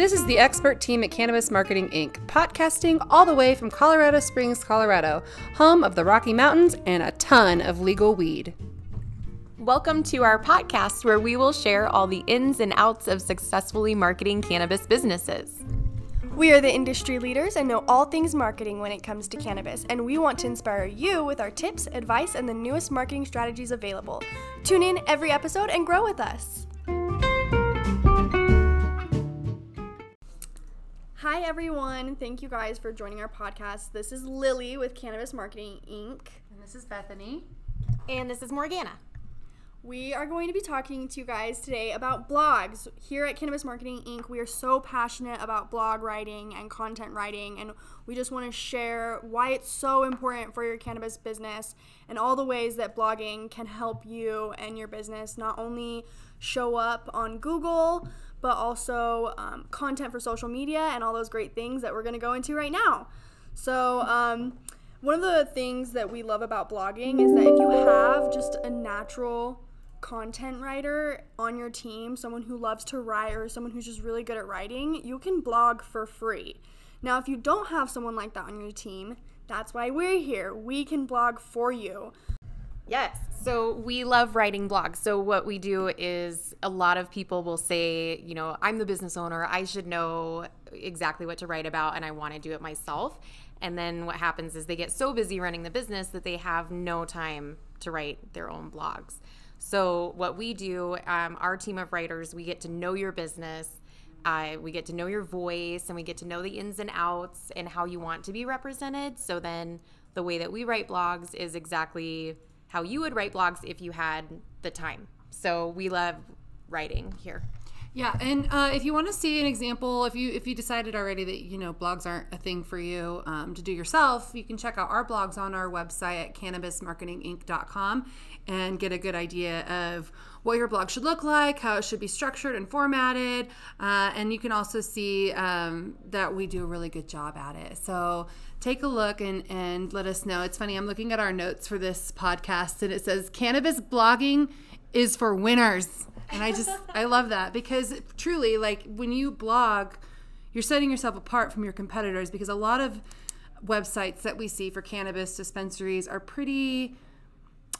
This is the expert team at Cannabis Marketing Inc., podcasting all the way from Colorado Springs, Colorado, home of the Rocky Mountains and a ton of legal weed. Welcome to our podcast where we will share all the ins and outs of successfully marketing cannabis businesses. We are the industry leaders and know all things marketing when it comes to cannabis, and we want to inspire you with our tips, advice, and the newest marketing strategies available. Tune in every episode and grow with us. Hi, everyone. Thank you guys for joining our podcast. This is Lily with Cannabis Marketing Inc. And this is Bethany. And this is Morgana. We are going to be talking to you guys today about blogs. Here at Cannabis Marketing Inc., we are so passionate about blog writing and content writing, and we just want to share why it's so important for your cannabis business and all the ways that blogging can help you and your business not only show up on Google, but also um, content for social media and all those great things that we're going to go into right now. So, um, one of the things that we love about blogging is that if you have just a natural content writer on your team, someone who loves to write or someone who's just really good at writing, you can blog for free. Now, if you don't have someone like that on your team, that's why we're here. We can blog for you. Yes. So we love writing blogs. So what we do is a lot of people will say, you know, I'm the business owner. I should know exactly what to write about and I want to do it myself. And then what happens is they get so busy running the business that they have no time to write their own blogs. So, what we do, um, our team of writers, we get to know your business. Uh, we get to know your voice and we get to know the ins and outs and how you want to be represented. So, then the way that we write blogs is exactly how you would write blogs if you had the time. So, we love writing here. Yeah, and uh, if you want to see an example, if you if you decided already that you know blogs aren't a thing for you um, to do yourself, you can check out our blogs on our website at cannabismarketinginc.com and get a good idea of what your blog should look like, how it should be structured and formatted, uh, and you can also see um, that we do a really good job at it. So take a look and, and let us know. It's funny, I'm looking at our notes for this podcast and it says cannabis blogging is for winners. And I just, I love that because truly, like when you blog, you're setting yourself apart from your competitors because a lot of websites that we see for cannabis dispensaries are pretty,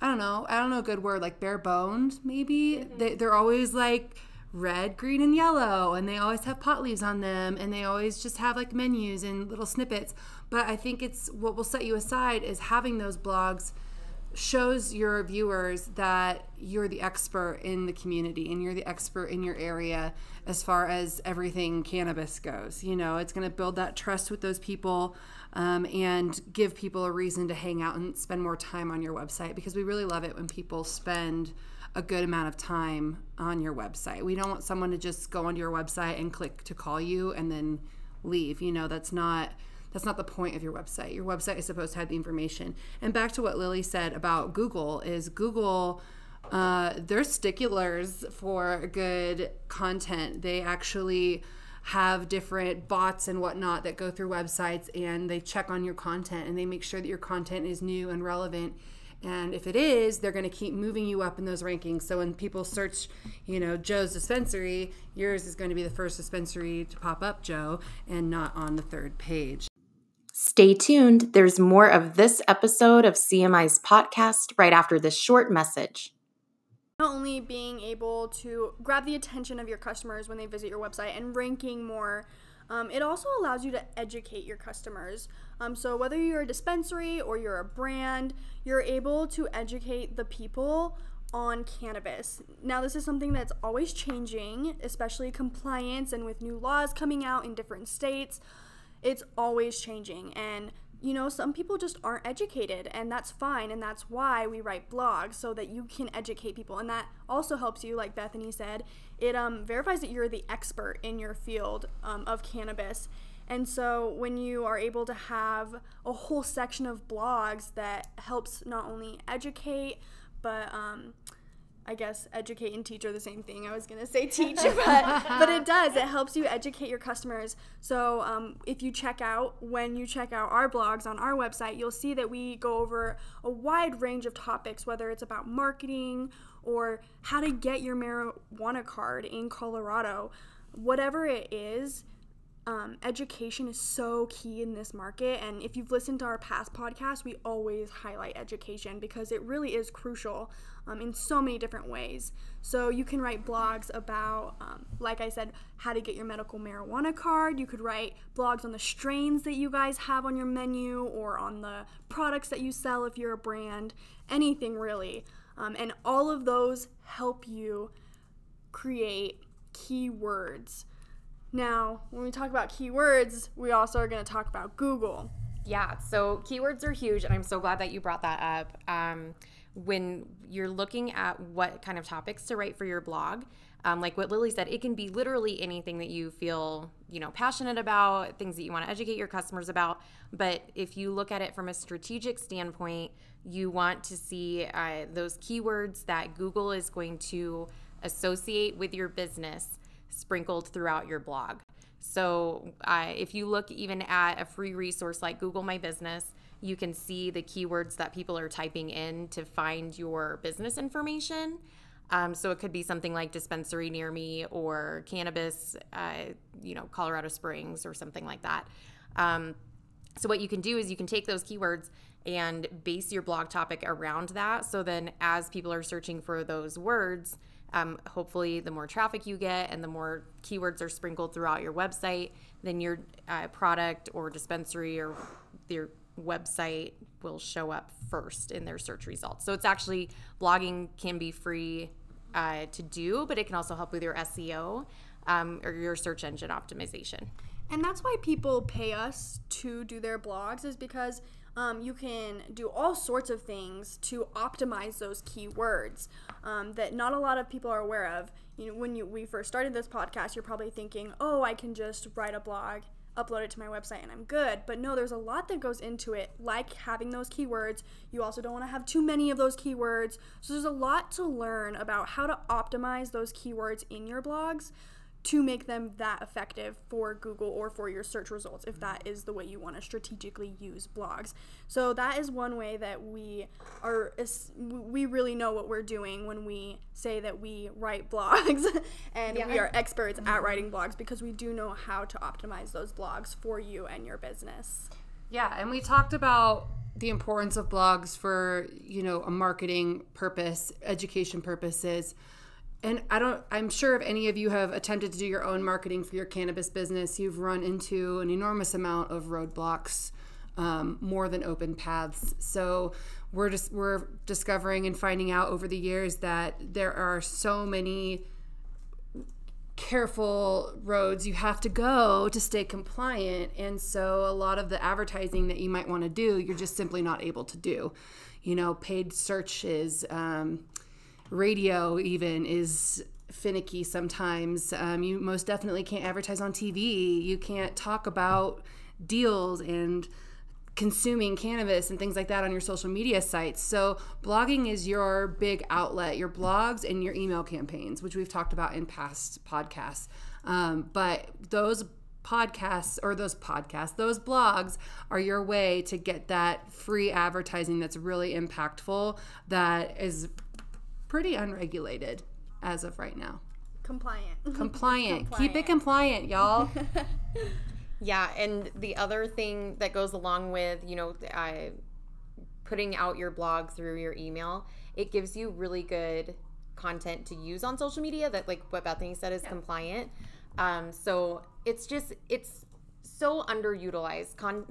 I don't know, I don't know a good word, like bare boned, maybe. Mm-hmm. They, they're always like, red, green, and yellow, and they always have pot leaves on them, and they always just have like menus and little snippets. But I think it's what will set you aside is having those blogs shows your viewers that you're the expert in the community and you're the expert in your area as far as everything cannabis goes. You know, it's going to build that trust with those people um, and give people a reason to hang out and spend more time on your website because we really love it when people spend a good amount of time on your website. We don't want someone to just go onto your website and click to call you and then leave. You know, that's not that's not the point of your website. Your website is supposed to have the information. And back to what Lily said about Google is Google uh, they're sticklers for good content. They actually have different bots and whatnot that go through websites and they check on your content and they make sure that your content is new and relevant. And if it is, they're going to keep moving you up in those rankings. So when people search, you know, Joe's dispensary, yours is going to be the first dispensary to pop up, Joe, and not on the third page. Stay tuned. There's more of this episode of CMI's podcast right after this short message. Not only being able to grab the attention of your customers when they visit your website and ranking more, um, it also allows you to educate your customers. Um, so, whether you're a dispensary or you're a brand, you're able to educate the people on cannabis. Now, this is something that's always changing, especially compliance and with new laws coming out in different states it's always changing and you know some people just aren't educated and that's fine and that's why we write blogs so that you can educate people and that also helps you like bethany said it um, verifies that you're the expert in your field um, of cannabis. And so when you are able to have a whole section of blogs that helps not only educate but um, I guess educate and teach are the same thing. I was gonna say teach, but but it does. It helps you educate your customers. So um, if you check out when you check out our blogs on our website, you'll see that we go over a wide range of topics, whether it's about marketing or how to get your marijuana card in Colorado. whatever it is, um, education is so key in this market. And if you've listened to our past podcasts, we always highlight education because it really is crucial um, in so many different ways. So you can write blogs about, um, like I said, how to get your medical marijuana card. You could write blogs on the strains that you guys have on your menu or on the products that you sell if you're a brand, anything really. Um, and all of those help you create keywords. Now, when we talk about keywords, we also are going to talk about Google. Yeah, so keywords are huge, and I'm so glad that you brought that up. Um, when you're looking at what kind of topics to write for your blog, um, like what Lily said, it can be literally anything that you feel, you know, passionate about, things that you want to educate your customers about. But if you look at it from a strategic standpoint, you want to see uh, those keywords that Google is going to associate with your business sprinkled throughout your blog. So, uh, if you look even at a free resource like Google My Business, you can see the keywords that people are typing in to find your business information. Um, so it could be something like dispensary near me or cannabis, uh, you know, Colorado Springs or something like that. Um, so what you can do is you can take those keywords and base your blog topic around that. So then, as people are searching for those words, um, hopefully, the more traffic you get and the more keywords are sprinkled throughout your website, then your uh, product or dispensary or your website will show up first in their search results. So it's actually blogging can be free uh, to do, but it can also help with your SEO um, or your search engine optimization. And that's why people pay us to do their blogs, is because um, you can do all sorts of things to optimize those keywords um, that not a lot of people are aware of. You know, when you we first started this podcast, you're probably thinking, "Oh, I can just write a blog upload it to my website and I'm good. But no, there's a lot that goes into it, like having those keywords. You also don't want to have too many of those keywords. So there's a lot to learn about how to optimize those keywords in your blogs to make them that effective for Google or for your search results if that is the way you want to strategically use blogs. So that is one way that we are we really know what we're doing when we say that we write blogs and yeah. we are experts at writing blogs because we do know how to optimize those blogs for you and your business. Yeah, and we talked about the importance of blogs for, you know, a marketing purpose, education purposes and I don't, I'm sure if any of you have attempted to do your own marketing for your cannabis business, you've run into an enormous amount of roadblocks, um, more than open paths. So we're just, we're discovering and finding out over the years that there are so many careful roads you have to go to stay compliant. And so a lot of the advertising that you might want to do, you're just simply not able to do. You know, paid searches, um, radio even is finicky sometimes. Um, you most definitely can't advertise on TV. You can't talk about deals and consuming cannabis and things like that on your social media sites. So, blogging is your big outlet, your blogs and your email campaigns, which we've talked about in past podcasts. Um, but those podcasts or those podcasts, those blogs are your way to get that free advertising that's really impactful, that is pretty unregulated as of right now. Compliant. Compliant. compliant. Keep it compliant, y'all. yeah, and the other thing that goes along with, you know, uh, putting out your blog through your email, it gives you really good content to use on social media that like what Bethany said is yeah. compliant. Um, so it's just it's so underutilized. Con-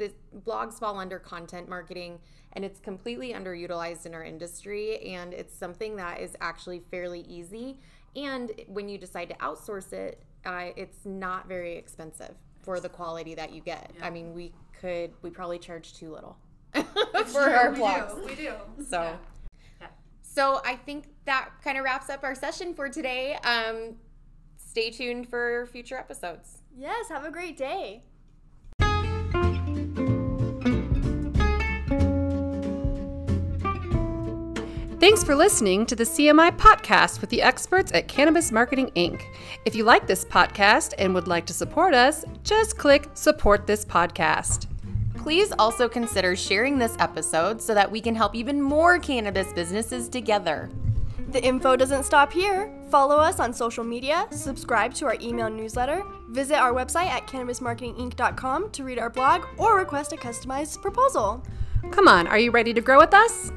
blogs fall under content marketing and it's completely underutilized in our industry and it's something that is actually fairly easy and when you decide to outsource it uh, it's not very expensive for the quality that you get yeah. i mean we could we probably charge too little for our blogs we do, we do. so yeah. Yeah. so i think that kind of wraps up our session for today um, stay tuned for future episodes yes have a great day Thanks for listening to the CMI podcast with the experts at Cannabis Marketing Inc. If you like this podcast and would like to support us, just click support this podcast. Please also consider sharing this episode so that we can help even more cannabis businesses together. The info doesn't stop here. Follow us on social media, subscribe to our email newsletter, visit our website at cannabismarketinginc.com to read our blog, or request a customized proposal. Come on, are you ready to grow with us?